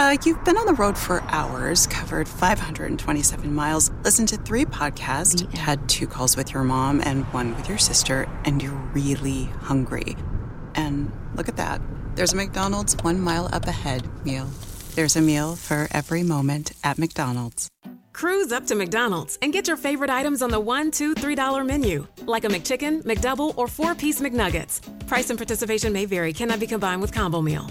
Uh, you've been on the road for hours, covered 527 miles, listened to three podcasts, had two calls with your mom and one with your sister, and you're really hungry. And look at that. There's a McDonald's one mile up ahead meal. There's a meal for every moment at McDonald's. Cruise up to McDonald's and get your favorite items on the one, two, three dollar menu, like a McChicken, McDouble, or four piece McNuggets. Price and participation may vary, cannot be combined with combo meal.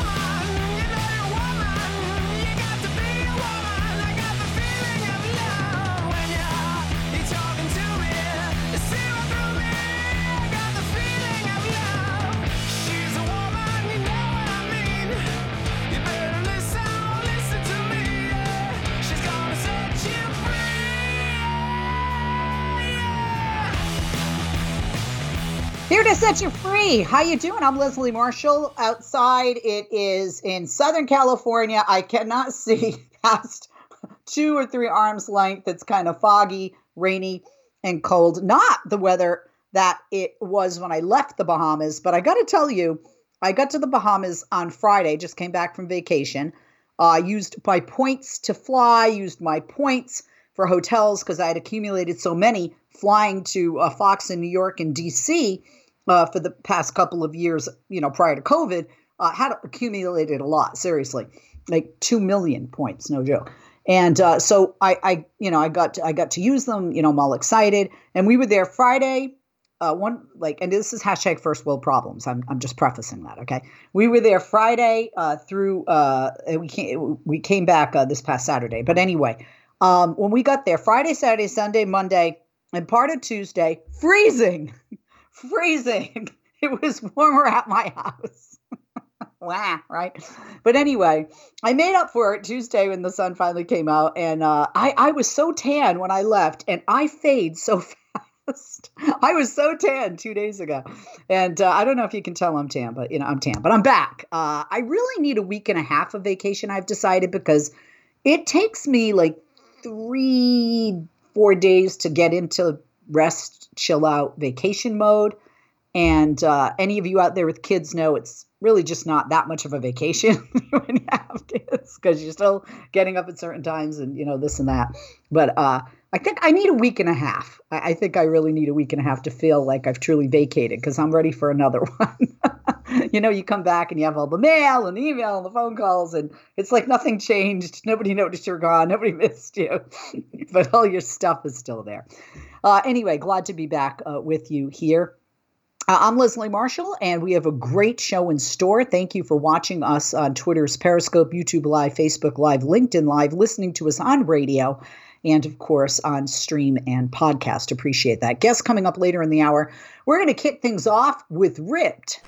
Here to set you free. How you doing? I'm Leslie Marshall. Outside, it is in Southern California. I cannot see past two or three arms length. It's kind of foggy, rainy, and cold. Not the weather that it was when I left the Bahamas, but I got to tell you, I got to the Bahamas on Friday. Just came back from vacation. I uh, used my points to fly. Used my points for hotels because I had accumulated so many flying to uh, Fox in New York and D.C uh, for the past couple of years, you know, prior to COVID, uh, had accumulated a lot. Seriously, like two million points, no joke. And uh, so I, I, you know, I got to, I got to use them. You know, I'm all excited. And we were there Friday. Uh, one like, and this is hashtag first world problems. I'm, I'm just prefacing that. Okay, we were there Friday uh, through. Uh, we came we came back uh, this past Saturday. But anyway, um, when we got there Friday, Saturday, Sunday, Monday, and part of Tuesday, freezing. freezing. It was warmer at my house. wow, right? But anyway, I made up for it Tuesday when the sun finally came out, and uh, I I was so tan when I left, and I fade so fast. I was so tan two days ago, and uh, I don't know if you can tell I'm tan, but you know I'm tan. But I'm back. Uh, I really need a week and a half of vacation. I've decided because it takes me like three four days to get into rest, chill out, vacation mode. And uh, any of you out there with kids know it's really just not that much of a vacation when you have kids because you're still getting up at certain times and you know this and that. But uh, I think I need a week and a half. I, I, think I really need a week and a half to feel like I've truly vacated because I'm ready for another one. you know, you come back and you have all the mail and the email and the phone calls, and it's like nothing changed. Nobody noticed you're gone. Nobody missed you, but all your stuff is still there. Uh, anyway, glad to be back uh, with you here. Uh, I'm Leslie Marshall, and we have a great show in store. Thank you for watching us on Twitter's Periscope, YouTube Live, Facebook Live, LinkedIn Live, listening to us on radio, and of course on stream and podcast. Appreciate that. Guests coming up later in the hour. We're going to kick things off with Ripped.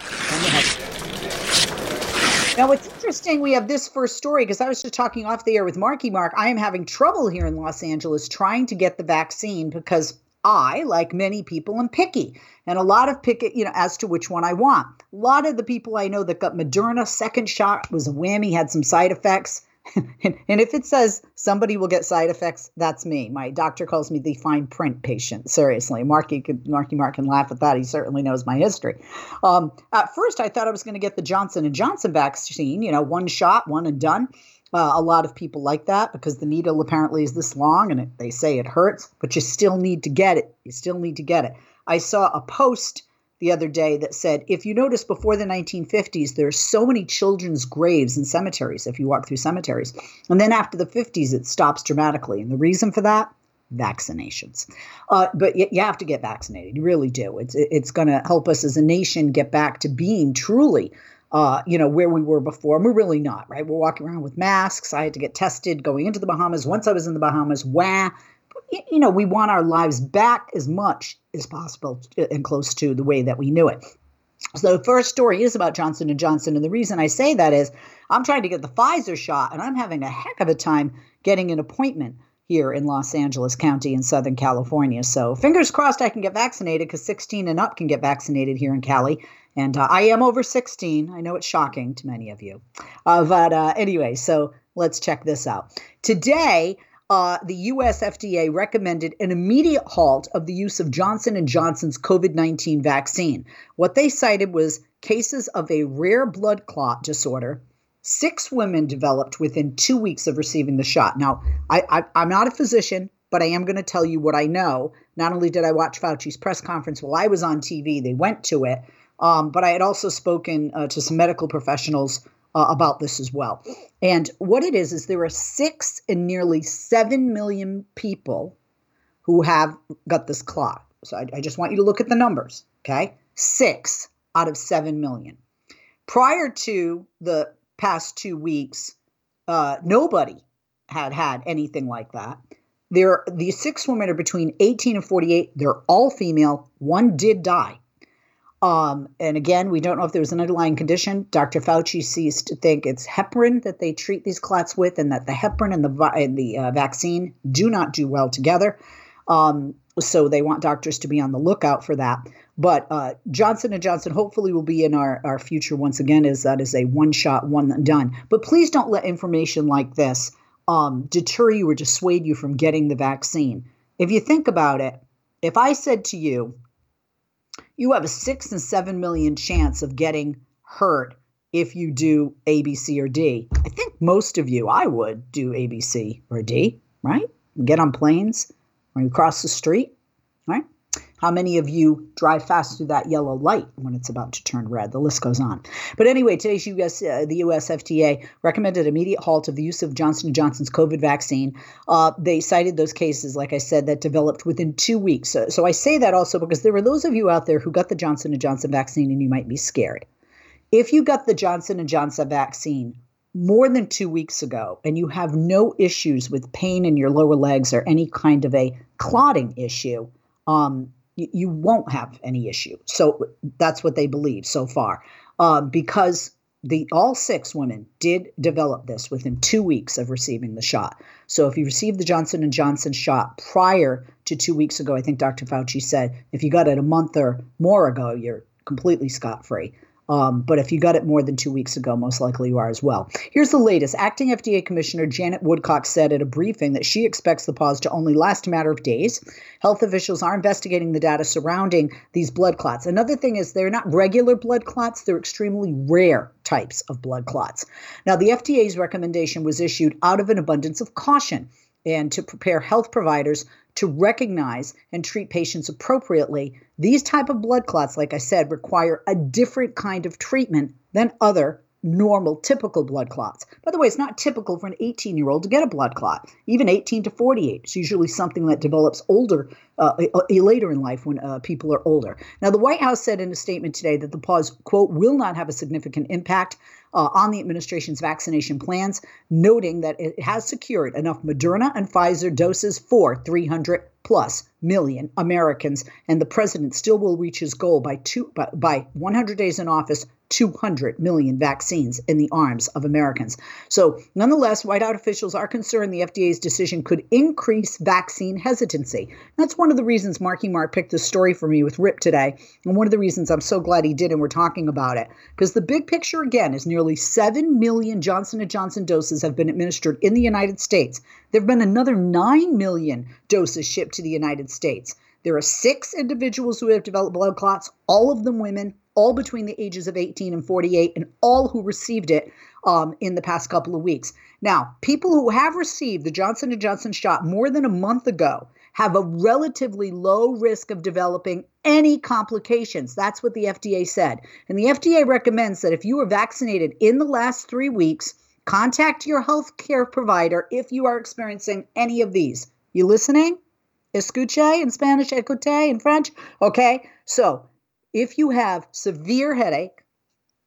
Now, what's interesting, we have this first story because I was just talking off the air with Marky Mark. I am having trouble here in Los Angeles trying to get the vaccine because I, like many people, am picky. And a lot of picky, you know, as to which one I want. A lot of the people I know that got Moderna second shot was a whammy, had some side effects. And, if it says somebody will get side effects, that's me. My doctor calls me the fine print patient. Seriously, Marky Marky Mark can laugh at that. He certainly knows my history. Um, at first, I thought I was going to get the Johnson and Johnson vaccine. You know, one shot, one and done. Uh, a lot of people like that because the needle apparently is this long and it, they say it hurts, but you still need to get it. You still need to get it. I saw a post the other day that said if you notice before the 1950s there's so many children's graves in cemeteries if you walk through cemeteries and then after the 50s it stops dramatically and the reason for that vaccinations uh, but you, you have to get vaccinated you really do it's it's going to help us as a nation get back to being truly uh, you know, where we were before. And we're really not, right? We're walking around with masks. I had to get tested going into the Bahamas. Once I was in the Bahamas, wah, you know, we want our lives back as much as possible and close to the way that we knew it. So the first story is about Johnson and Johnson, and the reason I say that is I'm trying to get the Pfizer shot, and I'm having a heck of a time getting an appointment here in Los Angeles County in Southern California. So fingers crossed I can get vaccinated because 16 and up can get vaccinated here in Cali. And uh, I am over 16. I know it's shocking to many of you. Uh, but uh, anyway, so let's check this out. Today, uh, the U.S. FDA recommended an immediate halt of the use of Johnson & Johnson's COVID-19 vaccine. What they cited was cases of a rare blood clot disorder Six women developed within two weeks of receiving the shot. Now, I, I, am not a physician, but I am going to tell you what I know. Not only did I watch Fauci's press conference while I was on TV, they went to it, um, but I had also spoken uh, to some medical professionals uh, about this as well. And what it is, is there are six and nearly seven million people who have got this clot. So I, I just want you to look at the numbers, okay? Six out of seven million. Prior to the past two weeks, uh, nobody had had anything like that. There, these six women are between 18 and 48. They're all female. One did die. Um, and again, we don't know if there was an underlying condition. Dr. Fauci seems to think it's heparin that they treat these clots with, and that the heparin and the and the uh, vaccine do not do well together. Um, so they want doctors to be on the lookout for that. But uh, Johnson and Johnson hopefully will be in our, our future once again as that is a one shot, one done. But please don't let information like this um, deter you or dissuade you from getting the vaccine. If you think about it, if I said to you, you have a six and seven million chance of getting hurt if you do A, B, C, or D, I think most of you, I would do A, B, C, or D, right? Get on planes when you cross the street? How many of you drive fast through that yellow light when it's about to turn red? The list goes on. But anyway, today's US, uh, the U.S. FDA recommended immediate halt of the use of Johnson & Johnson's COVID vaccine. Uh, they cited those cases, like I said, that developed within two weeks. So, so I say that also because there were those of you out there who got the Johnson & Johnson vaccine and you might be scared. If you got the Johnson & Johnson vaccine more than two weeks ago and you have no issues with pain in your lower legs or any kind of a clotting issue, um, you, won't have any issue. So that's what they believe so far. Uh, because the all six women did develop this within two weeks of receiving the shot. So if you received the Johnson and Johnson shot prior to two weeks ago, I think Dr. Fauci said if you got it a month or more ago, you're completely scot free. Um, but if you got it more than two weeks ago, most likely you are as well. Here's the latest. Acting FDA Commissioner Janet Woodcock said at a briefing that she expects the pause to only last a matter of days. Health officials are investigating the data surrounding these blood clots. Another thing is they're not regular blood clots, they're extremely rare types of blood clots. Now, the FDA's recommendation was issued out of an abundance of caution and to prepare health providers to recognize and treat patients appropriately these type of blood clots like i said require a different kind of treatment than other normal, typical blood clots. By the way, it's not typical for an 18 year old to get a blood clot, even 18 to 48. It's usually something that develops older, uh, later in life when uh, people are older. Now, the White House said in a statement today that the pause, quote, will not have a significant impact uh, on the administration's vaccination plans, noting that it has secured enough Moderna and Pfizer doses for 300 plus million Americans, and the president still will reach his goal by two by, by 100 days in office 200 million vaccines in the arms of Americans. So, nonetheless, White House officials are concerned the FDA's decision could increase vaccine hesitancy. That's one of the reasons Marky Mark picked this story for me with Rip today, and one of the reasons I'm so glad he did, and we're talking about it. Because the big picture, again, is nearly 7 million Johnson & Johnson doses have been administered in the United States. There have been another 9 million doses shipped to the United States. There are six individuals who have developed blood clots, all of them women, all between the ages of 18 and 48, and all who received it um, in the past couple of weeks. Now, people who have received the Johnson & Johnson shot more than a month ago have a relatively low risk of developing any complications. That's what the FDA said. And the FDA recommends that if you were vaccinated in the last three weeks, contact your health care provider if you are experiencing any of these. You listening? Escuche in Spanish, écoute in French. Okay, so if you have severe headache,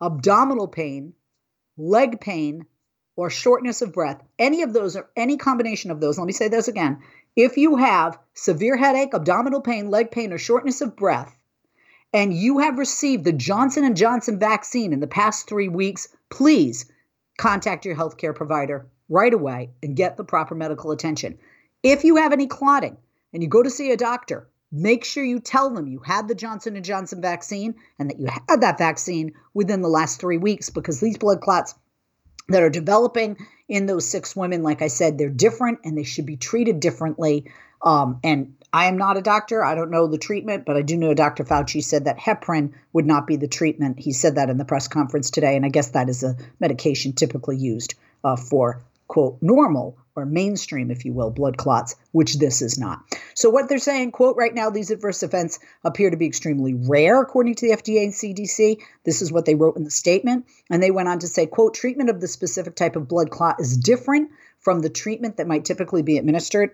abdominal pain, leg pain, or shortness of breath, any of those or any combination of those, let me say this again. If you have severe headache, abdominal pain, leg pain, or shortness of breath, and you have received the Johnson & Johnson vaccine in the past 3 weeks, please contact your healthcare provider right away and get the proper medical attention. If you have any clotting and you go to see a doctor, make sure you tell them you had the Johnson & Johnson vaccine and that you had that vaccine within the last 3 weeks because these blood clots that are developing in those six women like I said they're different and they should be treated differently um, and I am not a doctor. I don't know the treatment, but I do know Dr. Fauci said that heparin would not be the treatment. He said that in the press conference today, and I guess that is a medication typically used uh, for quote normal or mainstream, if you will, blood clots, which this is not. So what they're saying, quote, right now these adverse events appear to be extremely rare, according to the FDA and CDC. This is what they wrote in the statement. And they went on to say, quote, treatment of the specific type of blood clot is different from the treatment that might typically be administered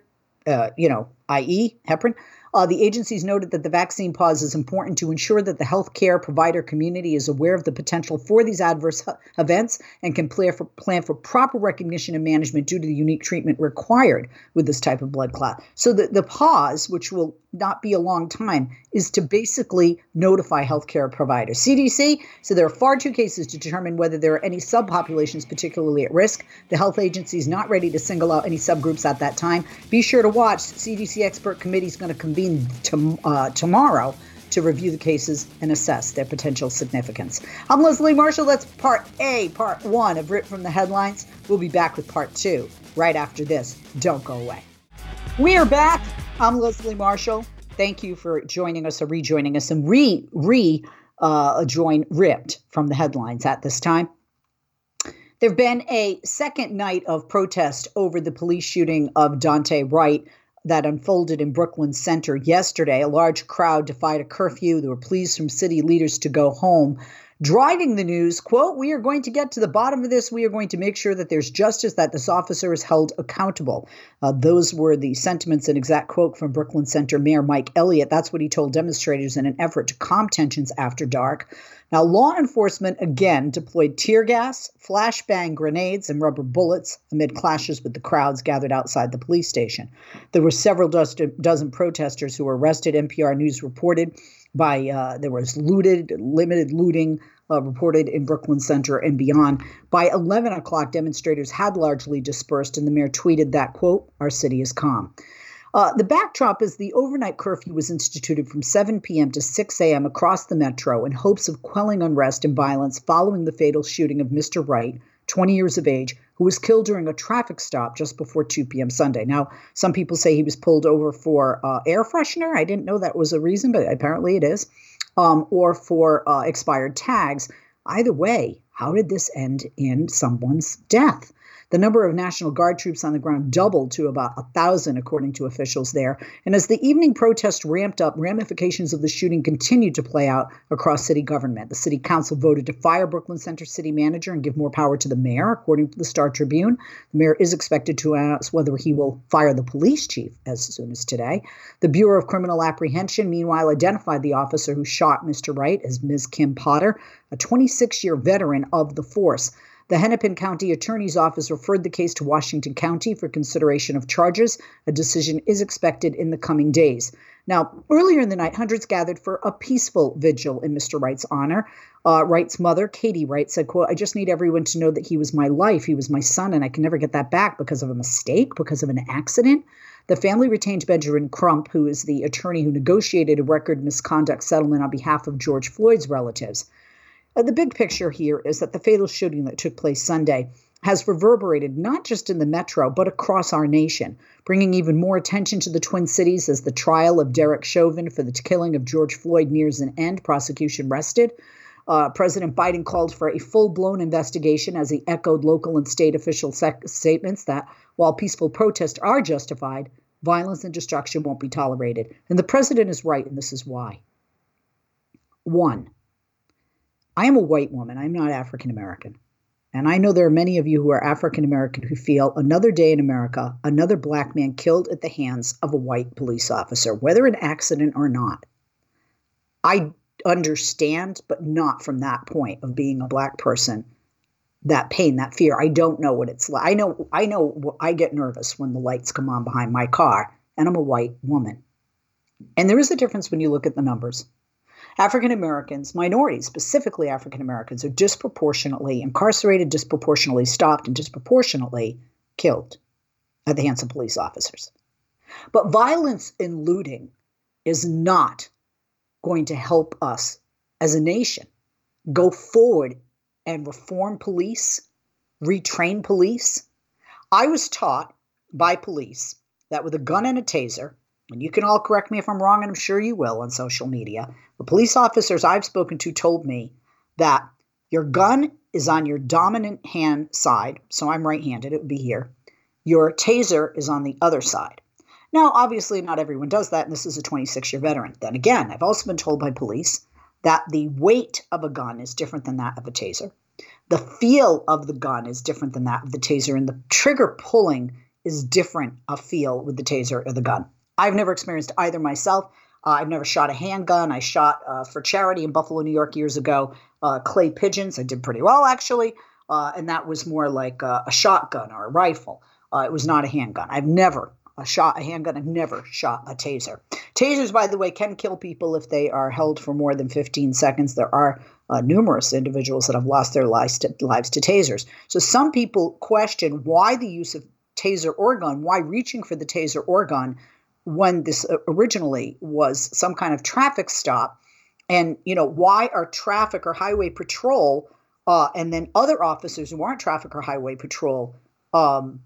uh, you know, i.e., heparin, uh, the agencies noted that the vaccine pause is important to ensure that the healthcare provider community is aware of the potential for these adverse events and can plan for, plan for proper recognition and management due to the unique treatment required with this type of blood clot. So the, the pause, which will not be a long time, is to basically notify healthcare providers. CDC so there are far too cases to determine whether there are any subpopulations particularly at risk. The health agency is not ready to single out any subgroups at that time. Be sure to watch. CDC expert committee is going to convene to, uh, tomorrow to review the cases and assess their potential significance. I'm Leslie Marshall. That's part A, part one of Rip from the Headlines. We'll be back with part two right after this. Don't go away. We are back. I'm Leslie Marshall. Thank you for joining us or rejoining us and re re uh, join Ripped from the headlines at this time. There have been a second night of protest over the police shooting of Daunte Wright that unfolded in Brooklyn Center yesterday. A large crowd defied a curfew. There were pleas from city leaders to go home driving the news quote we are going to get to the bottom of this. We are going to make sure that there's justice that this officer is held accountable. Uh, those were the sentiments and exact quote from brooklyn center mayor mike elliott. That's what he told demonstrators in an effort to calm tensions after dark. Now law enforcement again deployed tear gas flashbang grenades and rubber bullets amid clashes with the crowds gathered outside the police station. There were several dozen protesters who were arrested npr news reported by uh, there was looted limited looting uh, reported in Brooklyn Center and beyond. By 11 o'clock, demonstrators had largely dispersed, and the mayor tweeted that, quote, our city is calm. Uh, the backdrop is the overnight curfew was instituted from 7 p.m. to 6 a.m. across the metro in hopes of quelling unrest and violence following the fatal shooting of Mr. Wright, 20 years of age, who was killed during a traffic stop just before 2 p.m. Sunday. Now, some people say he was pulled over for uh, air freshener. I didn't know that was a reason, but apparently it is um, or for uh, expired tags. Either way, how did this end in someone's death? The number of National Guard troops on the ground doubled to about a thousand, according to officials there. And as the evening protest ramped up, ramifications of the shooting continued to play out across city government. The city council voted to fire Brooklyn Center city manager and give more power to the mayor, according to the Star Tribune. The mayor is expected to announce whether he will fire the police chief as soon as today. The Bureau of Criminal Apprehension, meanwhile, identified the officer who shot Mr. Wright as Ms. Kim Potter, a 26 year veteran of the force. The Hennepin County Attorney's Office referred the case to Washington County for consideration of charges. A decision is expected in the coming days. Now, earlier in the night, hundreds gathered for a peaceful vigil in Mr. Wright's honor. Uh, Wright's mother, Katie Wright, said, quote, I just need everyone to know that he was my life. He was my son, and I can never get that back because of a mistake, because of an accident. The family retained Benjamin Crump, who is the attorney who negotiated a record misconduct settlement on behalf of George Floyd's relatives. Uh, the big picture here is that the fatal shooting that took place Sunday has reverberated not just in the metro, but across our nation, bringing even more attention to the Twin Cities as the trial of Derek Chauvin for the killing of George Floyd nears an end. Prosecution rested. Uh, President Biden called for a full blown investigation as he echoed local and state official sec- statements that while peaceful protests are justified, violence and destruction won't be tolerated. And the president is right, and this is why. One, I am a white woman. I'm not African American. And I know there are many of you who are African American who feel another day in America, another black man killed at the hands of a white police officer, whether an accident or not. I understand, but not from that point of being a black person. That pain, that fear. I don't know what it's like. I know I know I get nervous when the lights come on behind my car and I'm a white woman. And there is a difference when you look at the numbers. African Americans, minorities, specifically African Americans, are disproportionately incarcerated, disproportionately stopped, and disproportionately killed at the hands of police officers. But violence and looting is not going to help us as a nation go forward and reform police, retrain police. I was taught by police that with a gun and a taser, and you can all correct me if I'm wrong, and I'm sure you will on social media, the police officers I've spoken to told me that your gun is on your dominant hand side, so I'm right handed, it would be here. Your taser is on the other side. Now, obviously, not everyone does that, and this is a 26 year veteran. Then again, I've also been told by police that the weight of a gun is different than that of a taser. The feel of the gun is different than that of the taser, and the trigger pulling is different a feel with the taser or the gun. I've never experienced either myself. Uh, I've never shot a handgun. I shot uh, for charity in Buffalo, New York years ago, uh, clay pigeons. I did pretty well, actually. Uh, and that was more like a, a shotgun or a rifle. Uh, it was not a handgun. I've never a shot a handgun. I've never shot a taser. Tasers, by the way, can kill people if they are held for more than 15 seconds. There are uh, numerous individuals that have lost their lives to, lives to tasers. So some people question why the use of taser or gun, why reaching for the taser or gun when this uh, originally was some kind of traffic stop, and you know why are traffic or highway patrol uh, and then other officers who aren't traffic or highway patrol um,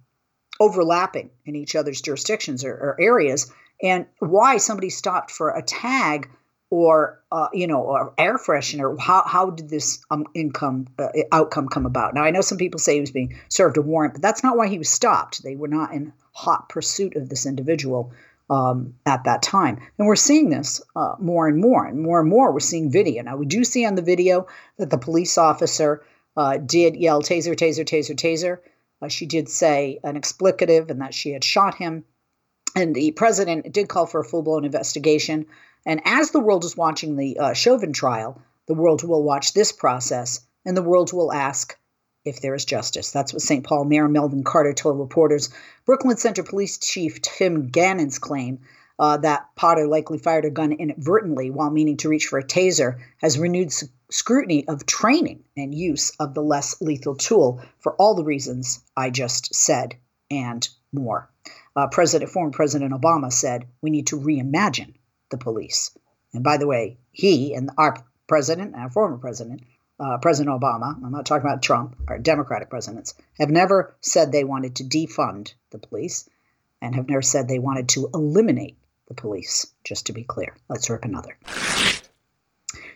overlapping in each other's jurisdictions or, or areas, and why somebody stopped for a tag or uh, you know or air freshener. How how did this um, income uh, outcome come about? Now I know some people say he was being served a warrant, but that's not why he was stopped. They were not in hot pursuit of this individual um, at that time. And we're seeing this uh, more and more, and more and more. We're seeing video now. We do see on the video that the police officer uh, did yell "taser, taser, taser, taser." Uh, she did say an explicative and that she had shot him. And the president did call for a full blown investigation. And as the world is watching the uh, Chauvin trial, the world will watch this process and the world will ask if there is justice. That's what St. Paul Mayor Melvin Carter told reporters. Brooklyn Center Police Chief Tim Gannon's claim uh, that Potter likely fired a gun inadvertently while meaning to reach for a taser has renewed scrutiny of training and use of the less lethal tool for all the reasons I just said and more. Uh, President, former President Obama said we need to reimagine the police. And by the way, he and our president, our former president, uh, President Obama, I'm not talking about Trump, our Democratic presidents, have never said they wanted to defund the police and have never said they wanted to eliminate the police, just to be clear. Let's rip another.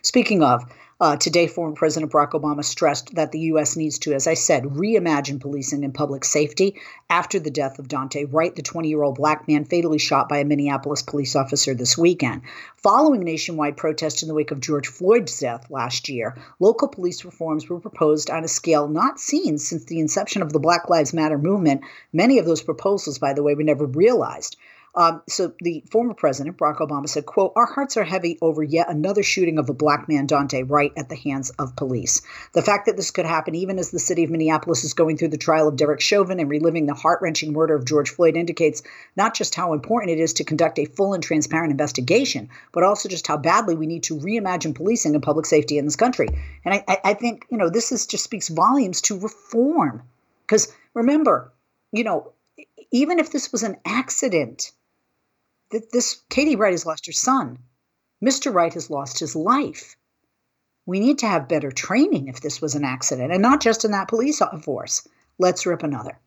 Speaking of, uh, today, former President Barack Obama stressed that the U.S. needs to, as I said, reimagine policing and public safety after the death of Daunte Wright, the 20 year old black man fatally shot by a Minneapolis police officer this weekend. Following nationwide protests in the wake of George Floyd's death last year, local police reforms were proposed on a scale not seen since the inception of the Black Lives Matter movement. Many of those proposals, by the way, were never realized. Um, so the former president, Barack Obama, said, quote, our hearts are heavy over yet another shooting of a black man, Daunte Wright, at the hands of police. The fact that this could happen even as the city of Minneapolis is going through the trial of Derek Chauvin and reliving the heart-wrenching murder of George Floyd indicates not just how important it is to conduct a full and transparent investigation, but also just how badly we need to reimagine policing and public safety in this country. And I, I think, you know, this is just speaks volumes to reform. Because remember, you know, even if this was an accident, this Katie Wright has lost her son. Mr. Wright has lost his life. We need to have better training if this was an accident, and not just in that police force. Let's rip another.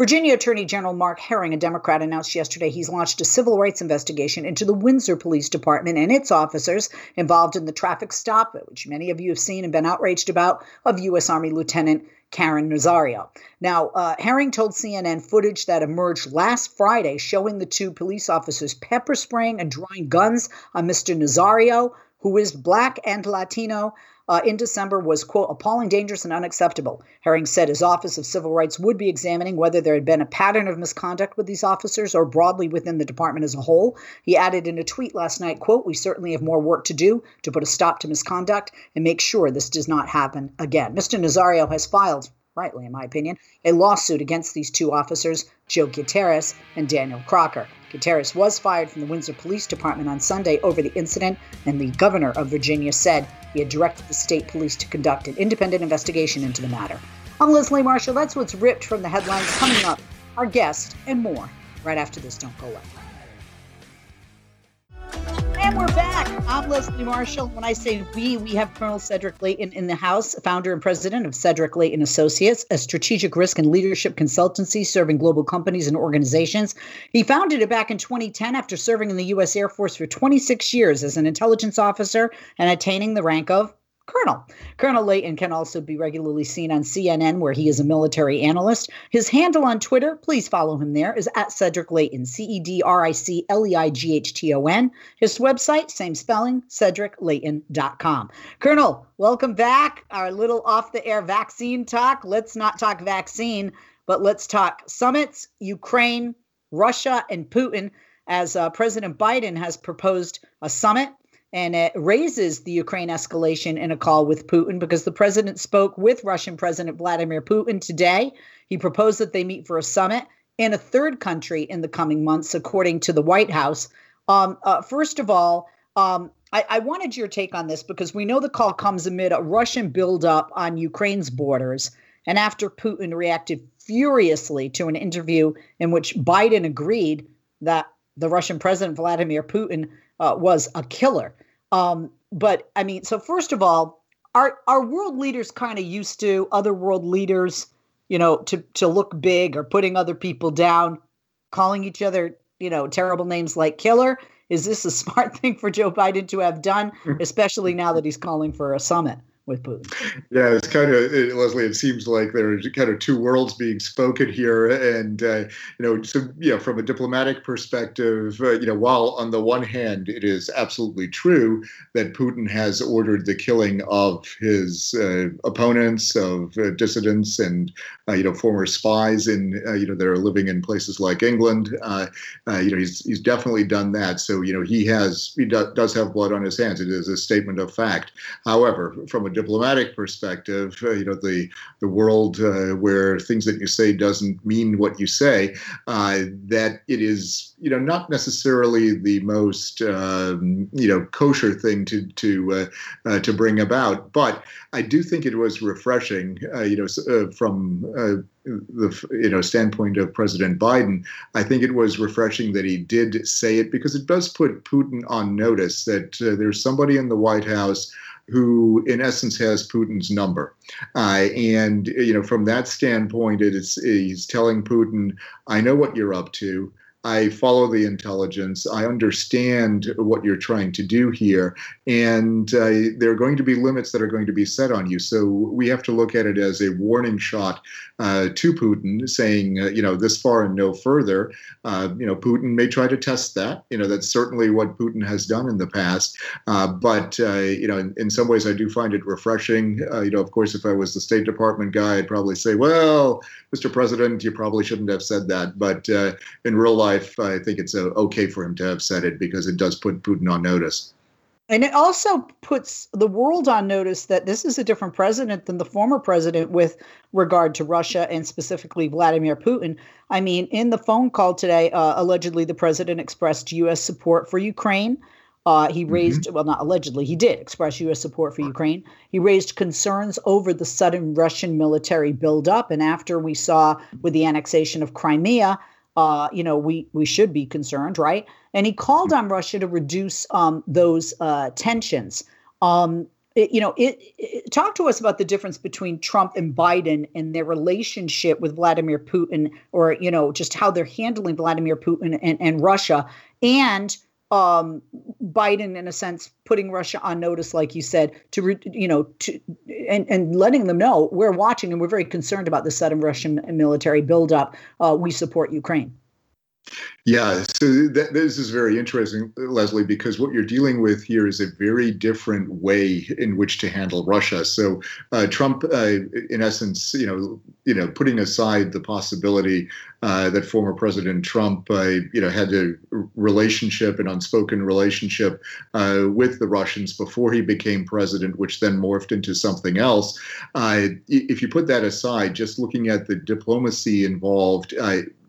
Virginia Attorney General Mark Herring, a Democrat, announced yesterday he's launched a civil rights investigation into the Windsor Police Department and its officers involved in the traffic stop, which many of you have seen and been outraged about, of U.S. Army Lieutenant Caron Nazario. Now, uh, Herring told CNN footage that emerged last Friday showing the two police officers pepper spraying and drawing guns on Mr. Nazario, who is black and Latino, uh, in December was, quote, appalling, dangerous, and unacceptable. Herring said his Office of Civil Rights would be examining whether there had been a pattern of misconduct with these officers or broadly within the department as a whole. He added in a tweet last night, quote, we certainly have more work to do to put a stop to misconduct and make sure this does not happen again. Mr. Nazario has filed rightly in my opinion, a lawsuit against these two officers, Joe Gutierrez and Daniel Crocker. Gutierrez was fired from the Windsor Police Department on Sunday over the incident, and the governor of Virginia said he had directed the state police to conduct an independent investigation into the matter. I'm Leslie Marshall. That's what's ripped from the headlines coming up. Our guest and more right after this. Don't go away. And we're back. I'm Leslie Marshall. When I say we, we have Colonel Cedric Leighton in the House, founder and president of Cedric Leighton Associates, a strategic risk and leadership consultancy serving global companies and organizations. He founded it back in 2010 after serving in the U.S. Air Force for 26 years as an intelligence officer and attaining the rank of Colonel. Colonel Leighton can also be regularly seen on CNN, where he is a military analyst. His handle on Twitter, please follow him there, is at Cedric Leighton, C E D R I C L E I G H T O N. His website, same spelling, cedricleighton.com. Colonel, welcome back. Our little off the air vaccine talk. Let's not talk vaccine, but let's talk summits, Ukraine, Russia, and Putin, as uh, President Biden has proposed a summit and it raises the Ukraine escalation in a call with Putin because the president spoke with Russian President Vladimir Putin today. He proposed that they meet for a summit in a third country in the coming months, according to the White House. Um, uh, first of all, um, I, I, wanted your take on this because we know the call comes amid a Russian buildup on Ukraine's borders, and after Putin reacted furiously to an interview in which Biden agreed that the Russian President Vladimir Putin uh, was a killer. Um, but I mean, so first of all, our our world leaders kind of used to other world leaders, you know, to to look big or putting other people down, calling each other, you know, terrible names like killer. Is this a smart thing for Joe Biden to have done, especially now that he's calling for a summit? With Putin. Yeah, it's kind of it, Leslie. It seems like there's kind of two worlds being spoken here, and uh, you know, so yeah, from a diplomatic perspective, uh, you know, while on the one hand it is absolutely true that Putin has ordered the killing of his uh, opponents, of uh, dissidents, and uh, you know, former spies in uh, you know that are living in places like England. you know, he's he's definitely done that. So you know, he has he do, does have blood on his hands. It is a statement of fact. However, from a diplomatic perspective, uh, you know, the the world uh, where things that you say doesn't mean what you say, uh, that it is, you know, not necessarily the most, um, you know, kosher thing to to uh, uh, to bring about. But I do think it was refreshing, you know, from the you know standpoint of President Biden, I think it was refreshing that he did say it because it does put Putin on notice that uh, there's somebody in the White House who, in essence, has Putin's number. Uh, and you know, from that standpoint, it is he's telling Putin, "I know what you're up to." I follow the intelligence. I understand what you're trying to do here. And uh, there are going to be limits that are going to be set on you. So we have to look at it as a warning shot uh, to Putin, saying, uh, you know, this far and no further. Uh, you know, Putin may try to test that. You know, that's certainly what Putin has done in the past. Uh, but, uh, you know, in, in, some ways, I do find it refreshing. you know, of course, if I was the State Department guy, I'd probably say, well, Mr. President, you probably shouldn't have said that. But in real life, I think it's okay for him to have said it because it does put Putin on notice. And it also puts the world on notice that this is a different president than the former president with regard to Russia and specifically Vladimir Putin. I mean, in the phone call today, uh, allegedly the president expressed U.S. support for Ukraine. Uh, he mm-hmm. raised, mm-hmm. well, not allegedly, he did express U.S. support for Ukraine. He raised concerns over the sudden Russian military buildup. And after we saw with the annexation of Crimea, uh, you know, we we should be concerned, right? And he called on Russia to reduce um, those uh, tensions. Um, it, you know, it, it, talk to us about the difference between Trump and Biden and their relationship with Vladimir Putin, or you know, just how they're handling Vladimir Putin and, and Russia, and um, Biden, in a sense, putting Russia on notice, like you said, to re, you know, to and and letting them know we're watching and we're very concerned about the sudden Russian military buildup. Uh, we support Ukraine. Yeah, so this is very interesting, Leslie, because what you're dealing with here is a very different way in which to handle Russia. So uh, Trump, uh, in essence, you know, you know, putting aside the possibility uh, that former President Trump, uh, you know, had a relationship, an unspoken relationship uh, with the Russians before he became president, which then morphed into something else. Uh, if you put that aside, just looking at the diplomacy involved,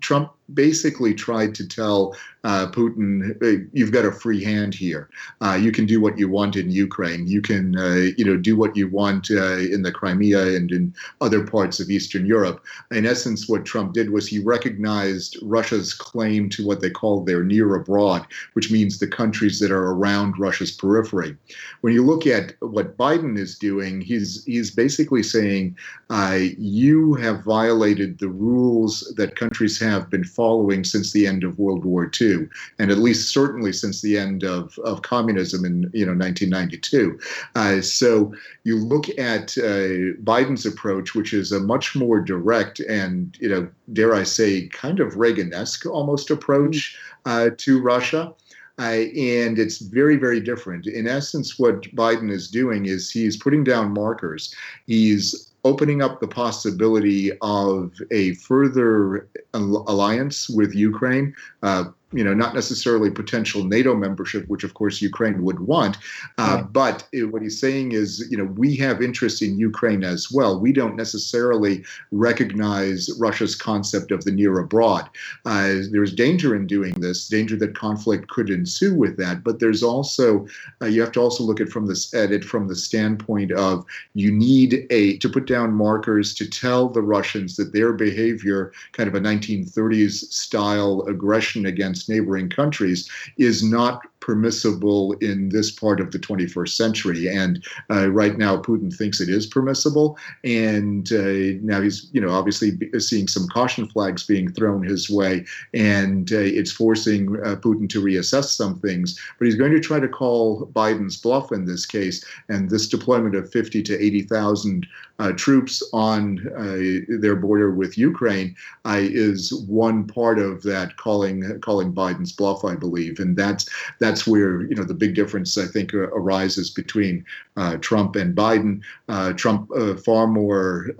Trump basically tried to tell uh, Putin, you've got a free hand here. Uh, you can do what you want in Ukraine. You can, uh, you know, do what you want uh, in the Crimea and in other parts of Eastern Europe. In essence, what Trump did was he recognized Russia's claim to what they call their near abroad, which means the countries that are around Russia's periphery. When you look at what Biden is doing, he's he's basically saying uh, you have violated the rules that countries have been following since the end of World War II and at least certainly since the end of, of communism in you know 1992. Uh, so you look at uh, Biden's approach, which is a much more direct and you know dare I say kind of Reagan-esque almost approach uh, to Russia. Uh, and it's very, very different. In essence, what Biden is doing is he's putting down markers. He's opening up the possibility of a further alliance with Ukraine, uh, you know, not necessarily potential NATO membership, which of course Ukraine would want. Uh, right. But what he's saying is, you know, we have interest in Ukraine as well. We don't necessarily recognize Russia's concept of the near abroad. Uh, there's danger in doing this, danger that conflict could ensue with that. But there's also, uh, you have to also look at from this edit from the standpoint of you need a to put down markers to tell the Russians that their behavior, kind of a 1930s style aggression against against neighboring countries is not permissible in this part of the 21st century. And uh, right now, Putin thinks it is permissible. And uh, now he's, you know, obviously seeing some caution flags being thrown his way. And uh, it's forcing uh, Putin to reassess some things. But he's going to try to call Biden's bluff in this case. And this deployment of 50 to 80,000 uh, troops on uh, their border with Ukraine is one part of that calling calling Biden's bluff, I believe. And that's that that's where you know the big difference I think arises between uh, Trump and Biden. Uh, Trump uh, far more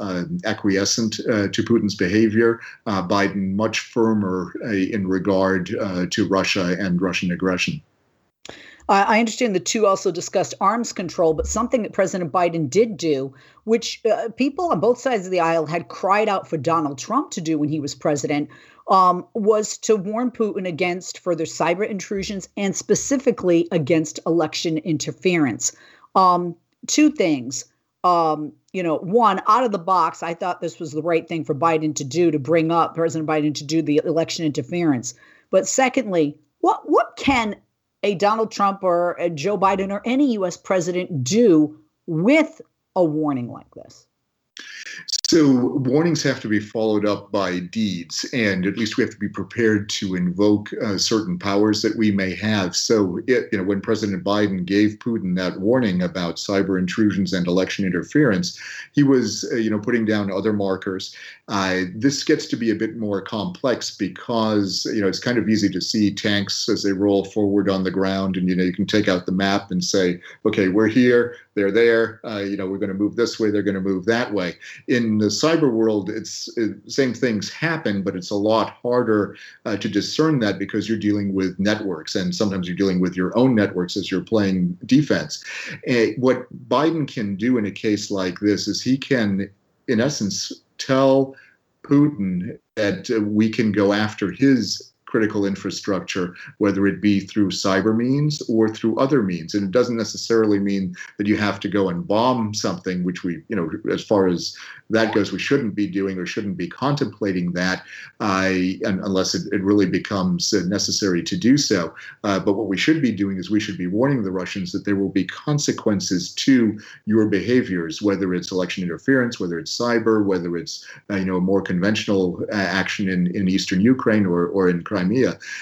acquiescent to Putin's behavior. Biden much firmer in regard to Russia and Russian aggression. I understand the two also discussed arms control, but something that President Biden did do, which uh, people on both sides of the aisle had cried out for Donald Trump to do when he was president, um, was to warn Putin against further cyber intrusions and specifically against election interference. Um, two things. Um, you know, one out of the box, I thought this was the right thing for Biden to do to bring up President Biden to do the election interference. But secondly, what what can a Donald Trump or Joe Biden or any U.S. president do with a warning like this? So warnings have to be followed up by deeds, and at least we have to be prepared to invoke uh, certain powers that we may have. So, it, you know, when President Biden gave Putin that warning about cyber intrusions and election interference, he was, uh, you know, putting down other markers. Uh, this gets to be a bit more complex because, you know, it's kind of easy to see tanks as they roll forward on the ground, and you know, you can take out the map and say, okay, we're here, they're there. Uh, you know, we're going to move this way, they're going to move that way. In the cyber world, it's it, same things happen, but it's a lot harder uh, to discern that because you're dealing with networks, and sometimes you're dealing with your own networks as you're playing defense. Uh, what Biden can do in a case like this is he can, in essence, tell Putin that uh, we can go after his critical infrastructure, whether it be through cyber means or through other means. And it doesn't necessarily mean that you have to go and bomb something, which we, you know, as far as that goes, we shouldn't be doing or shouldn't be contemplating that uh, unless it, it, really becomes necessary to do so. Uh, but what we should be doing is we should be warning the Russians that there will be consequences to your behaviors, whether it's election interference, whether it's cyber, whether it's uh, you know more conventional uh, action in, in eastern Ukraine or, or in Crimea.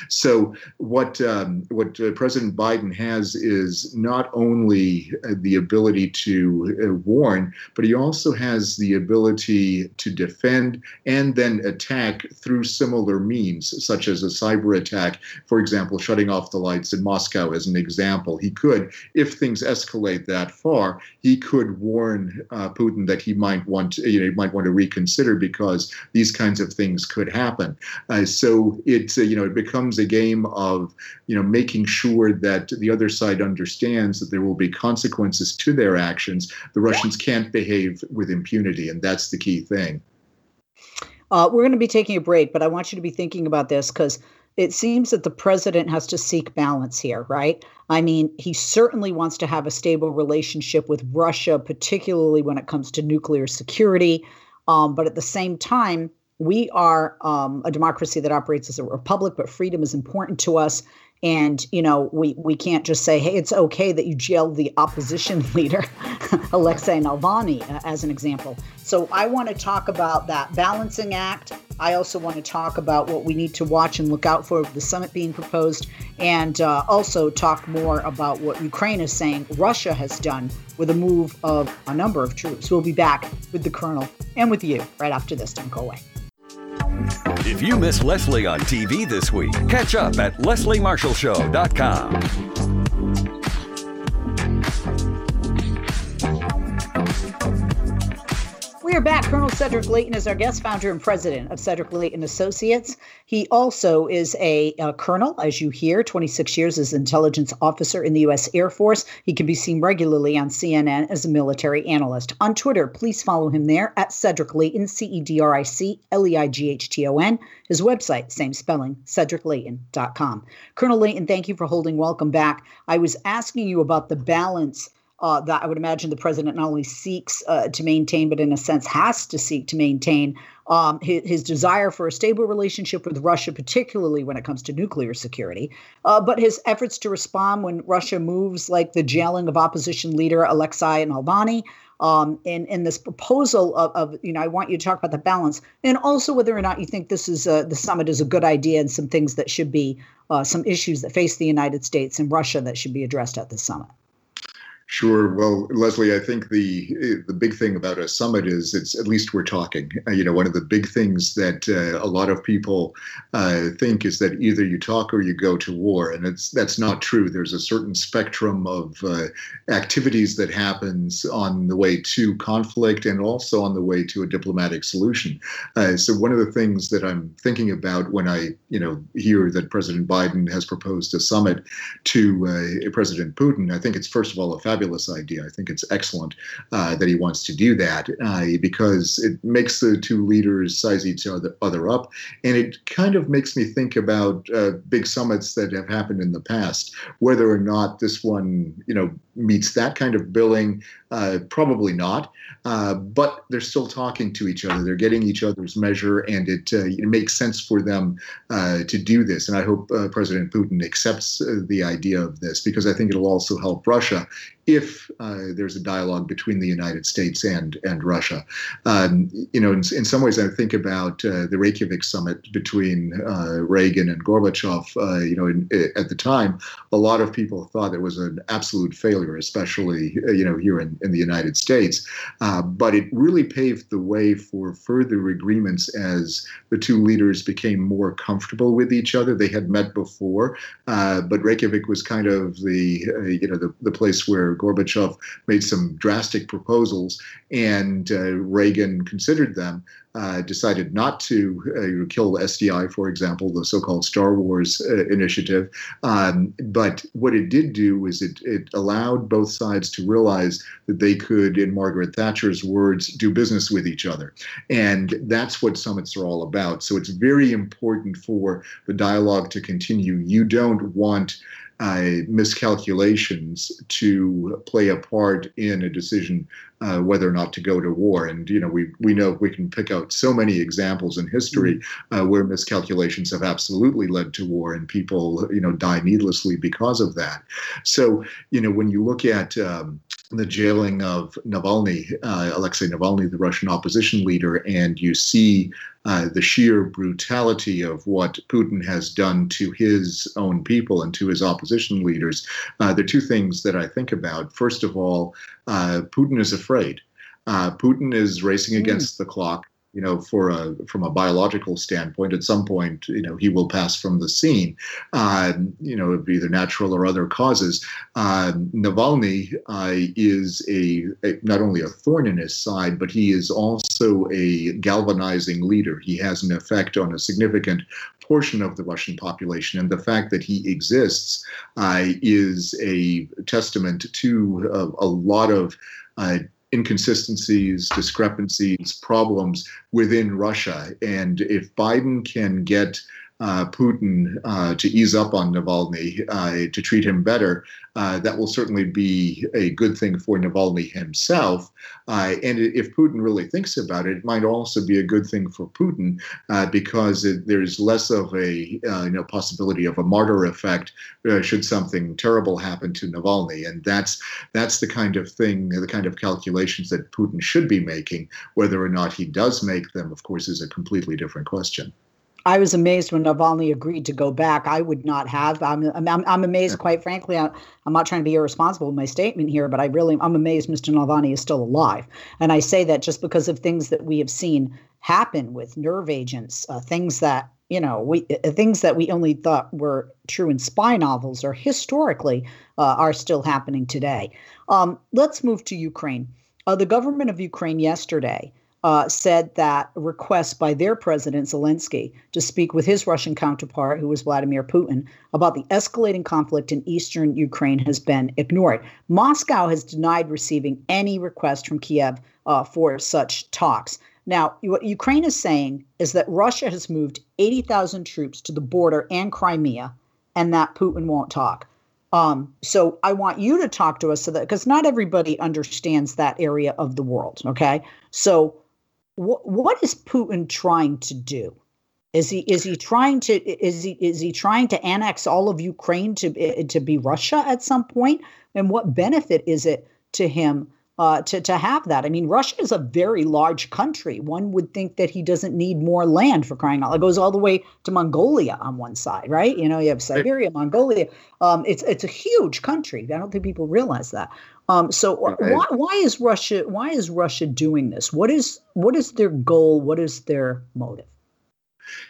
So what um, what uh, President Biden has is not only uh, the ability to warn, but he also has the ability to defend and then attack through similar means, such as a cyber attack, for example, shutting off the lights in Moscow as an example. He could, if things escalate that far, he could warn uh, Putin that he might want, to, you know, might want to reconsider because these kinds of things could happen. Uh, so it, uh, you know, it becomes a game of, you know, making sure that the other side understands that there will be consequences to their actions. The Russians can't behave with impunity, and that's the key thing. Uh, we're going to be taking a break, but I want you to be thinking about this because it seems that the president has to seek balance here, right? I mean, he certainly wants to have a stable relationship with Russia, particularly when it comes to nuclear security. Um, but at the same time, we are um, a democracy that operates as a republic, but freedom is important to us. And you know, we we can't just say, "Hey, it's okay that you jailed the opposition leader, Alexei Navalny," uh, as an example. So I want to talk about that balancing act. I also want to talk about what we need to watch and look out for with the summit being proposed, and uh, also talk more about what Ukraine is saying Russia has done with a move of a number of troops. We'll be back with the colonel and with you right after this. Don't go away. If you miss Leslie on TV this week, catch up at lesliemarshallshow.com. We are back. Colonel Cedric Leighton is our guest, founder and president of Cedric Leighton Associates. He also is a, a, colonel, as you hear, 26 years as intelligence officer in the U.S. Air Force. He can be seen regularly on CNN as a military analyst. On Twitter, please follow him there at Cedric Leighton, C E D R I C L E I G H T O N. His website, same spelling, cedricleighton.com. Colonel Leighton, thank you for holding. Welcome back. I was asking you about the balance uh, that I would imagine the president not only seeks uh, to maintain, but in a sense has to seek to maintain um, his, his, desire for a stable relationship with Russia, particularly when it comes to nuclear security, uh, but his efforts to respond when Russia moves like the jailing of opposition leader Alexei Navalny. Um, and, and this proposal of, of, you know, I want you to talk about the balance and also whether or not you think this is a, the summit is a good idea and some things that should be uh, some issues that face the United States and Russia that should be addressed at the summit. Sure. Well, Leslie, I think the the big thing about a summit is it's at least we're talking. Uh, you know, one of the big things that uh, a lot of people uh, think is that either you talk or you go to war, and it's that's not true. There's a certain spectrum of uh, activities that happens on the way to conflict and also on the way to a diplomatic solution. Uh, so one of the things that I'm thinking about when I you know hear that President Biden has proposed a summit to uh, President Putin, I think it's first of all a fabulous fabulous idea. I think it's excellent uh, that he wants to do that uh, because it makes the two leaders size each other, other up. And it kind of makes me think about uh, big summits that have happened in the past, whether or not this one, you know, meets that kind of billing. Uh, probably not. Uh, but they're still talking to each other. They're getting each other's measure, and it, uh, it makes sense for them to do this. And I hope President Putin accepts the idea of this because I think it'll also help Russia if there's a dialogue between the United States and and Russia. Um, you know, in, in, some ways, I think about the Reykjavik summit between Reagan and Gorbachev. you know, in, at the time, a lot of people thought it was an absolute failure, especially you know here in, in the United States. Uh, but it really paved the way for further agreements as the two leaders became more comfortable with each other. They had met before, uh, but Reykjavik was kind of the uh, you know the, the place where Gorbachev made some drastic proposals, and uh, Reagan considered them uh, decided not to uh, kill SDI, for example, the so-called Star Wars uh, initiative. Um, but what it did do was it, it allowed both sides to realize that they could, in Margaret Thatcher's words, do business with each other. And that's what summits are all about. So it's very important for the dialogue to continue. You don't want uh, miscalculations to play a part in a decision uh, whether or not to go to war. And you know, we we know we can pick out so many examples in history mm-hmm. uh, where miscalculations have absolutely led to war, and people you know die needlessly because of that. So you know, when you look at um, the jailing of Navalny, uh, Alexei Navalny, the Russian opposition leader, and you see uh, the sheer brutality of what Putin has done to his own people and to his opposition leaders. Uh, there are two things that I think about. First of all, uh, Putin is afraid. Uh, Putin is racing mm. against the clock you know, for a from a biological standpoint, at some point, you know, he will pass from the scene, uh, you know, of either natural or other causes. Uh, Navalny uh, is a, a, not only a thorn in his side, but he is also a galvanizing leader. He has an effect on a significant portion of the Russian population, and the fact that he exists uh, is a testament to a, a lot of uh, inconsistencies, discrepancies, problems within Russia. And if Biden can get Putin uh, to ease up on Navalny, uh, to treat him better, uh, that will certainly be a good thing for Navalny himself. Uh, and if Putin really thinks about it, it might also be a good thing for Putin uh, because it, there's less of a you know possibility of a martyr effect should something terrible happen to Navalny. And that's that's the kind of thing, the kind of calculations that Putin should be making. Whether or not he does make them, of course, is a completely different question. I was amazed when Navalny agreed to go back. I would not have. I'm, I'm, I'm amazed, quite frankly. I, am not trying to be irresponsible with my statement here, but I really, I'm amazed Mr. Navalny is still alive. And I say that just because of things that we have seen happen with nerve agents, uh, things that, you know, we uh, things that we only thought were true in spy novels or historically uh, are still happening today. Um, let's move to Ukraine. Uh, the government of Ukraine yesterday uh, said that a request by their president Zelensky to speak with his Russian counterpart, who was Vladimir Putin, about the escalating conflict in eastern Ukraine has been ignored. Moscow has denied receiving any request from Kiev uh, for such talks. Now, what Ukraine is saying is that Russia has moved 80,000 troops to the border and Crimea, and that Putin won't talk. Um, so I want you to talk to us so that because not everybody understands that area of the world. Okay, so what what is Putin trying to do? Is he is he trying to is he is he trying to annex all of Ukraine to eh, to be Russia at some point? And what benefit is it to him uh, to to have that? I mean, Russia is a very large country. One would think that he doesn't need more land for crying out. It goes all the way to Mongolia on one side, right? You know, you have Siberia, Mongolia. Um, it's it's a huge country. I don't think people realize that. Um, so why, why is Russia why is Russia doing this? What is what is their goal? What is their motive?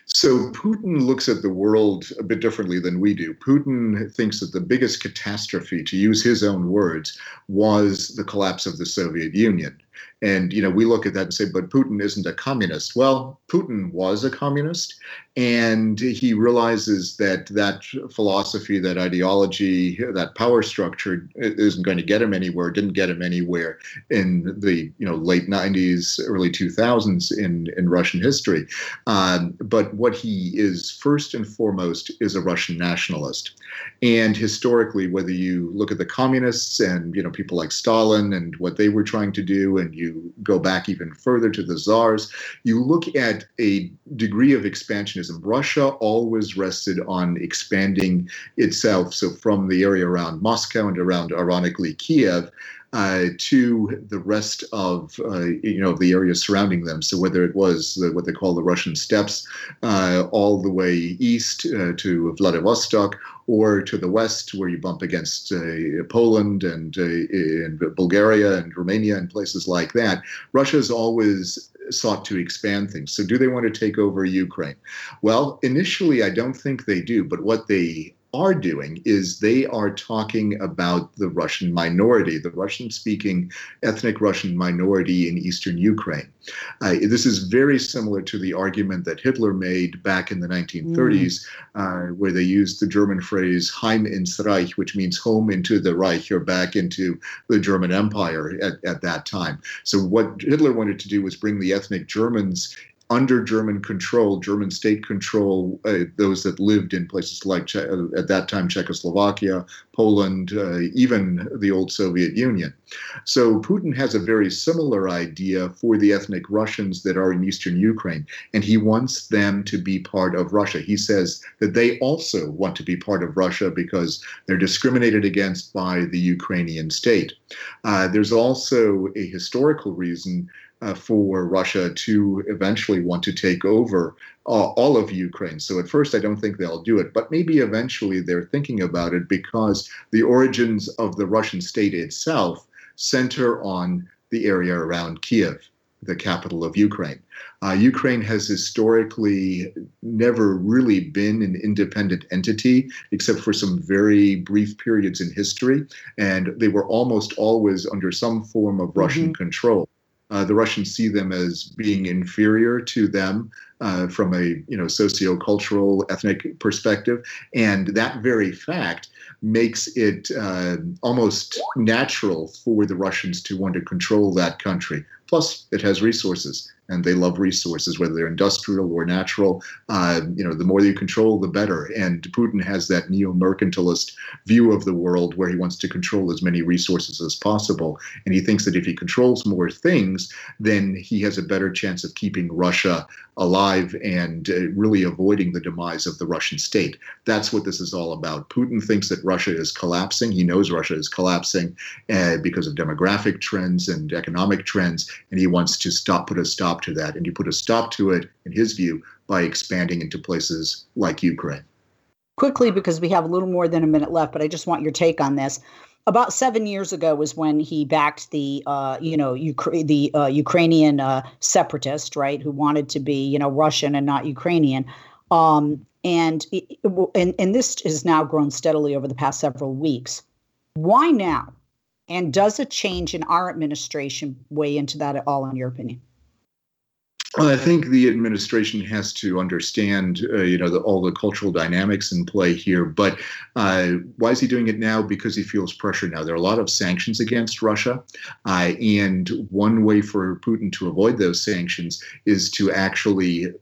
So Putin looks at the world a bit differently than we do. Putin thinks that the biggest catastrophe, to use his own words, was the collapse of the Soviet Union. And you know, we look at that and say, but Putin isn't a communist. Well, Putin was a communist, and he realizes that that philosophy, that ideology, that power structure isn't going to get him anywhere. Didn't get him anywhere in the you know late '90s, early 2000s in in Russian history. Um, but what he is first and foremost is a Russian nationalist. And historically, whether you look at the communists and you know people like Stalin and what they were trying to do, and you go back even further to the czars, you look at a degree of expansionism. Russia always rested on expanding itself. So from the area around Moscow and around, ironically, Kiev, uh, to the rest of uh, you know the areas surrounding them. So whether it was the, what they call the Russian steppes, uh, all the way east uh, to Vladivostok, or to the west where you bump against uh, Poland and, uh, and Bulgaria and Romania and places like that, Russia has always sought to expand things. So, do they want to take over Ukraine? Well, initially, I don't think they do. But what they are doing is they are talking about the Russian minority, the Russian speaking ethnic Russian minority in eastern Ukraine. Uh, this is very similar to the argument that Hitler made back in the 1930s, mm. uh, where they used the German phrase Heim ins Reich, which means home into the Reich or back into the German Empire at, at that time. So, what Hitler wanted to do was bring the ethnic Germans under German control, German state control, uh, those that lived in places like che- uh, at that time Czechoslovakia, Poland, uh, even the old Soviet Union. So Putin has a very similar idea for the ethnic Russians that are in eastern Ukraine, and he wants them to be part of Russia. He says that they also want to be part of Russia because they're discriminated against by the Ukrainian state. Uh, there's also a historical reason uh, for Russia to eventually want to take over uh, all of Ukraine. So at first, I don't think they'll do it, but maybe eventually they're thinking about it because the origins of the Russian state itself center on the area around Kiev, the capital of Ukraine. Uh, Ukraine has historically never really been an independent entity, except for some very brief periods in history, and they were almost always under some form of Russian mm-hmm. control. Uh, the Russians see them as being inferior to them uh, from a you know socio-cultural ethnic perspective, and that very fact makes it uh, almost natural for the Russians to want to control that country. Plus, it has resources and they love resources, whether they're industrial or natural. Uh, you know, the more you control, the better. And Putin has that neo-mercantilist view of the world where he wants to control as many resources as possible, and he thinks that if he controls more things, then he has a better chance of keeping Russia alive and uh, really avoiding the demise of the Russian state. That's what this is all about. Putin thinks that Russia is collapsing. He knows Russia is collapsing uh, because of demographic trends and economic trends, and he wants to stop, put a stop to that. And you put a stop to it, in his view, by expanding into places like Ukraine. Quickly, because we have a little more than a minute left, but I just want your take on this. About seven years ago was when he backed the, uh, you know, Ukra- the uh, Ukrainian uh, separatist, right, who wanted to be, you know, Russian and not Ukrainian. Um, and, and and this has now grown steadily over the past several weeks. Why now? And does a change in our administration weigh into that at all, in your opinion? Well, I think the administration has to understand, uh, you know, the, all the cultural dynamics in play here. But uh, why is he doing it now? Because he feels pressure now. There are a lot of sanctions against Russia, uh, and one way for Putin to avoid those sanctions is to actually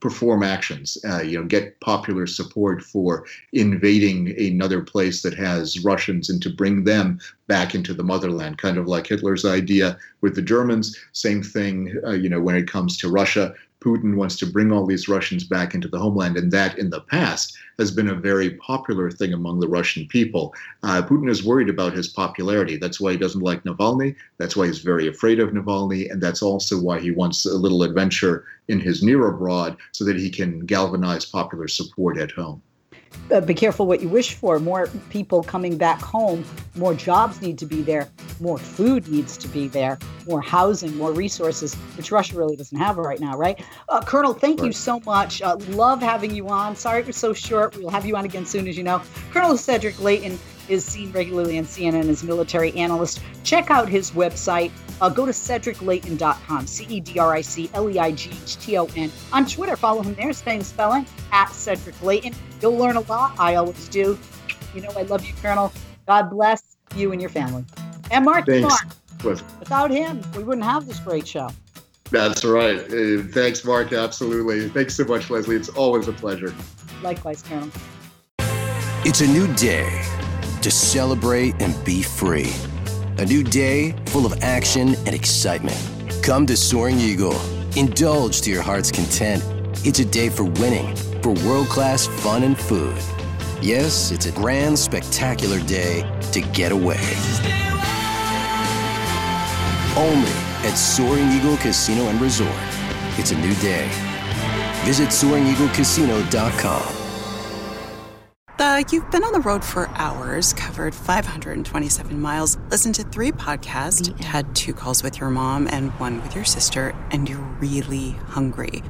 perform actions, uh, you know, get popular support for invading another place that has Russians and to bring them back into the motherland, kind of like Hitler's idea with the Germans. Same thing, uh, you know, when it comes to Russia. Putin wants to bring all these Russians back into the homeland, and that in the past has been a very popular thing among the Russian people. Uh, Putin is worried about his popularity. That's why he doesn't like Navalny. That's why he's very afraid of Navalny, and that's also why he wants a little adventure in his near abroad so that he can galvanize popular support at home uh, be careful what you wish for. More people coming back home, more jobs need to be there, more food needs to be there, more housing, more resources, which Russia really doesn't have right now, right? Uh, Colonel, thank you so much. Uh, love having you on. Sorry it was so short. We'll have you on again soon, as you know. Colonel Cedric Leighton is seen regularly on CNN as military analyst. Check out his website. Uh, go to cedricleighton.com, C E D R I C L E I G H T O N. On Twitter, follow him there, same spelling, at Cedric Leighton. You'll learn a lot. I always do. You know, I love you, Colonel. God bless you and your family. And Mark Thanks. Mark. Without him, we wouldn't have this great show. That's right. Uh, thanks, Mark. Absolutely. Thanks so much, Leslie. It's always a pleasure. Likewise, Colonel. It's a new day to celebrate and be free. A new day full of action and excitement. Come to Soaring Eagle. Indulge to your heart's content. It's a day for winning, for world class fun and food. Yes, it's a grand, spectacular day to get away. Only at Soaring Eagle Casino and Resort. It's a new day. Visit SoaringEagleCasino.com. Uh, you've been on the road for hours, covered 527 miles, listened to three podcasts, had two calls with your mom and one with your sister, and you're really hungry.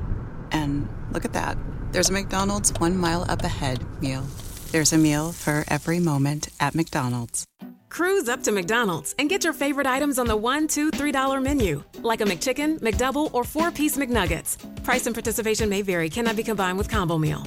And look at that. There's a McDonald's one mile up ahead meal. There's a meal for every moment at McDonald's. Cruise up to McDonald's and get your favorite items on the one, two, three dollar menu, like a McChicken, McDouble, or four piece McNuggets. Price and participation may vary, cannot be combined with combo meal.